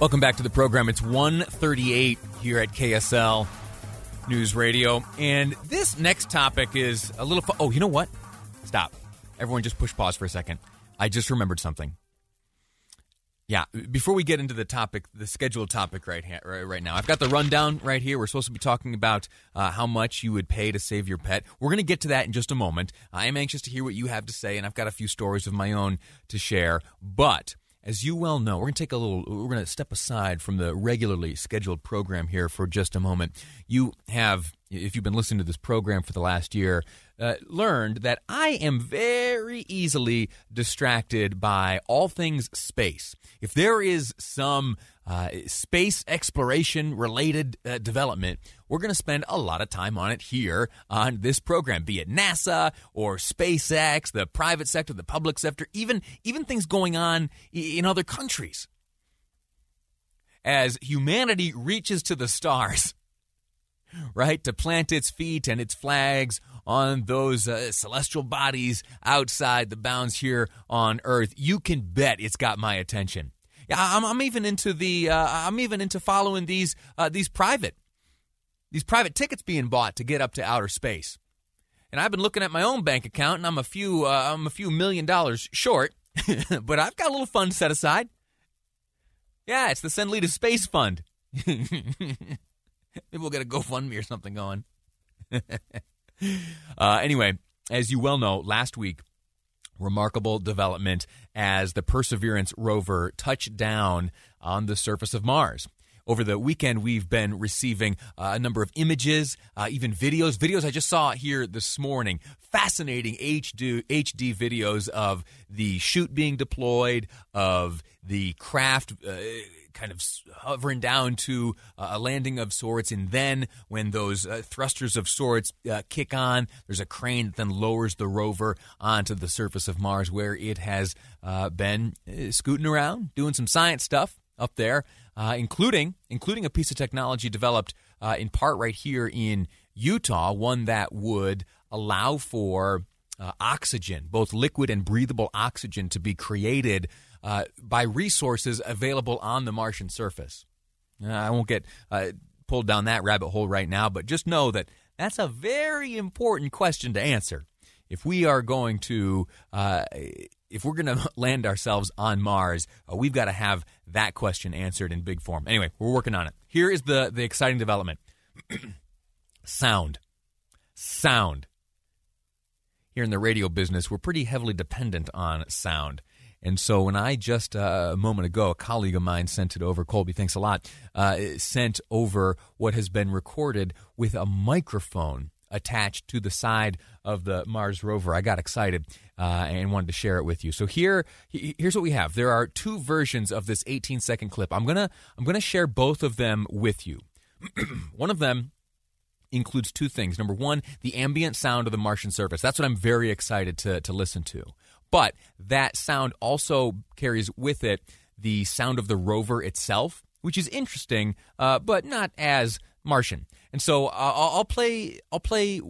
Welcome back to the program. It's 138 here at KSL News Radio. And this next topic is a little. Fu- oh, you know what? Stop. Everyone just push pause for a second. I just remembered something. Yeah, before we get into the topic, the scheduled topic right right, right now, I've got the rundown right here. We're supposed to be talking about uh, how much you would pay to save your pet. We're going to get to that in just a moment. I am anxious to hear what you have to say, and I've got a few stories of my own to share. But as you well know, we're going to take a little, we're going to step aside from the regularly scheduled program here for just a moment. You have, if you've been listening to this program for the last year, uh, learned that I am very easily distracted by all things space. If there is some uh, space exploration related uh, development, we're going to spend a lot of time on it here on this program, be it NASA or SpaceX, the private sector, the public sector, even even things going on in other countries. As humanity reaches to the stars, right, to plant its feet and its flags on those uh, celestial bodies outside the bounds here on Earth, you can bet it's got my attention. Yeah, I'm, I'm even into the uh, I'm even into following these uh, these private these private tickets being bought to get up to outer space. And I've been looking at my own bank account, and I'm a few uh, I'm a few million dollars short, but I've got a little fund set aside. Yeah, it's the Send Lee to Space Fund. Maybe we'll get a GoFundMe or something going. uh, anyway, as you well know, last week, remarkable development as the Perseverance rover touched down on the surface of Mars. Over the weekend, we've been receiving uh, a number of images, uh, even videos. Videos I just saw here this morning. Fascinating HD, HD videos of the chute being deployed, of the craft. Kind of hovering down to uh, a landing of sorts. And then when those uh, thrusters of sorts uh, kick on, there's a crane that then lowers the rover onto the surface of Mars where it has uh, been uh, scooting around, doing some science stuff up there, uh, including including a piece of technology developed in part right here in Utah, one that would allow for oxygen, both liquid and breathable oxygen, to be created uh, by resources available on the Martian surface. I won't get uh, pulled down that rabbit hole right now, but just know that that's a very important question to answer. If we are going to, uh, if we're going to land ourselves on Mars, uh, we've got to have that question answered in big form. Anyway, we're working on it. Here is the the exciting development: sound, sound here in the radio business, we're pretty heavily dependent on sound. And so when I just uh, a moment ago, a colleague of mine sent it over, Colby, thanks a lot, uh, sent over what has been recorded with a microphone attached to the side of the Mars rover. I got excited uh, and wanted to share it with you. So here, here's what we have. There are two versions of this 18 second clip. I'm gonna I'm gonna share both of them with you. One of them includes two things. Number one, the ambient sound of the Martian surface. That's what I'm very excited to, to listen to. But that sound also carries with it the sound of the rover itself, which is interesting, uh, but not as Martian. And so uh, I'll play I'll play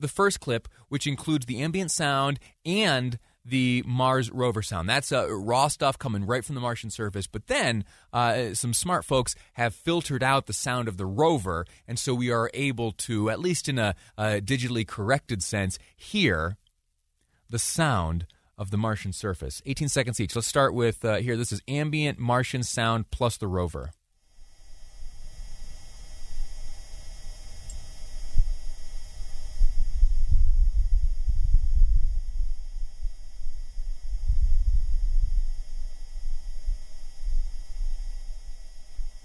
the first clip, which includes the ambient sound and the Mars rover sound. That's uh, raw stuff coming right from the Martian surface. But then uh, some smart folks have filtered out the sound of the rover, and so we are able to, at least in a, a digitally corrected sense, hear the sound of the Martian surface. 18 seconds each. Let's start with uh, here. This is ambient Martian sound plus the rover.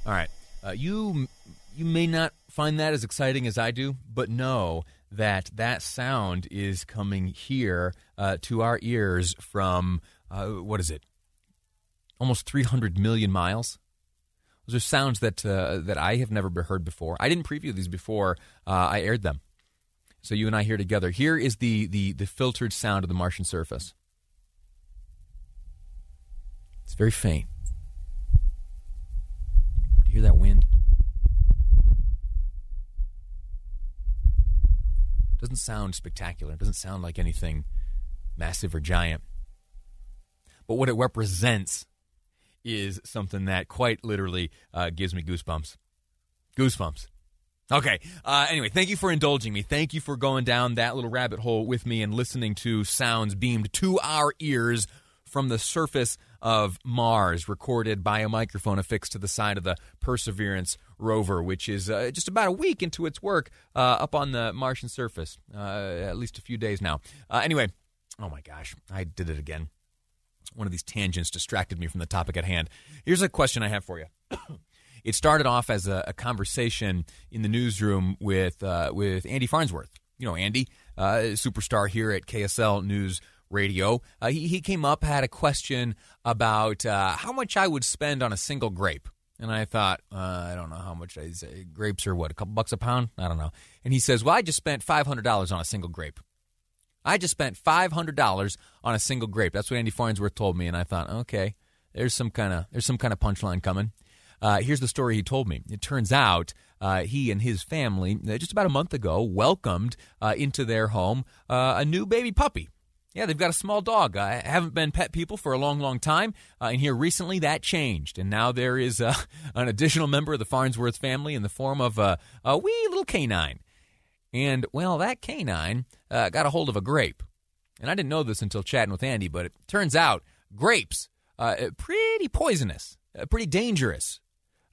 All right. Uh, you you may not find that as exciting as I do, but know that that sound is coming here uh, to our ears from uh, what is it? Almost 300 million miles. Those are sounds that uh, that I have never heard before. I didn't preview these before uh, I aired them. So you and I here together. Here is the the the filtered sound of the Martian surface. It's very faint. Do you hear that wind? Doesn't sound spectacular. It doesn't sound like anything massive or giant. But what it represents is something that quite literally uh, gives me goosebumps. Goosebumps. Okay. Uh, anyway, thank you for indulging me. Thank you for going down that little rabbit hole with me and listening to sounds beamed to our ears from the surface of Mars, recorded by a microphone affixed to the side of the Perseverance rover, which is uh, just about a week into its work uh, up on the Martian surface, uh, at least a few days now. Uh, anyway, oh my gosh, I did it again. One of these tangents distracted me from the topic at hand. Here's a question I have for you. it started off as a, a, conversation in the newsroom with uh, with Andy Farnsworth. You know, Andy, superstar here at KSL News radio. Uh, he, he came up, had a question about uh, how much I would spend on a single grape. And I thought, uh, I don't know how much I say. Grapes are what, a couple bucks a pound? I don't know. And he says, Well, I just spent $500 on a single grape. I just spent $500 on a single grape. That's what Andy Farnsworth told me. And I thought, okay, there's some kind of there's some kind of punchline coming. Uh, here's the story he told me. It turns out uh, he and his family, uh, just about a month ago, welcomed uh, into their home uh, a new baby puppy. Yeah, they've got a small dog. I haven't been pet people for a long, long time. Uh, and here recently that changed. And now there is uh, an additional member of the Farnsworth family in the form of a, a wee little canine. And, well, that canine uh, got a hold of a grape. And I didn't know this until chatting with Andy, but it turns out grapes, uh, pretty poisonous, uh, pretty dangerous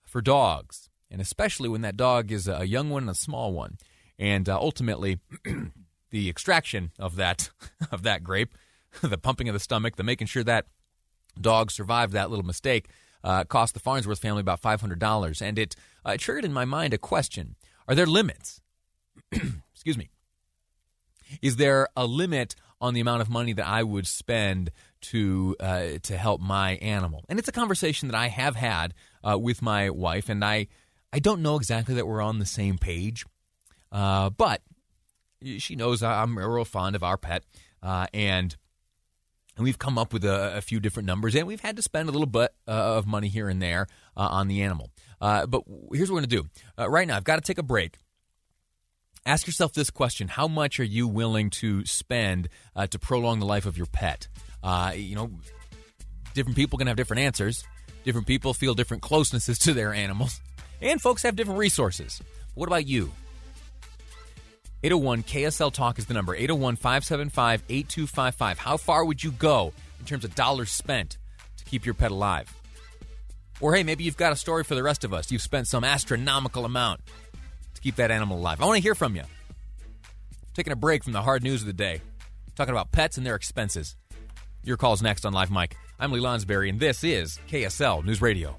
for dogs. And especially when that dog is a young one and a small one. And uh, ultimately, the extraction of that of that grape, the pumping of the stomach, the making sure that dog survived that little mistake, uh, cost the Farnsworth family about five hundred dollars, and it uh, triggered in my mind a question: Are there limits? Excuse me. Is there a limit on the amount of money that I would spend to uh, to help my animal? And it's a conversation that I have had uh, with my wife, and I I don't know exactly that we're on the same page, uh, but she knows I'm real fond of our pet, uh, and we've come up with a, a, few different numbers, and we've had to spend a little bit uh, of money here and there uh, on the animal. Uh, but here's what we're going to do uh, right now. I've got to take a break. Ask yourself this question: How much are you willing to spend uh, to prolong the life of your pet? you know, different people can have different answers. Different people feel different closenesses to their animals, and folks have different resources. What about you? 801 KSL Talk is the number 801 575 8255. How far would you go in terms of dollars spent to keep your pet alive? Or hey, maybe you've got a story for the rest of us. You've spent some astronomical amount to keep that animal alive. I want to hear from you. Taking a break from the hard news of the day, talking about pets and their expenses. Your call's next on Live Mic. I'm Lee Lonsberry, and this is KSL News Radio.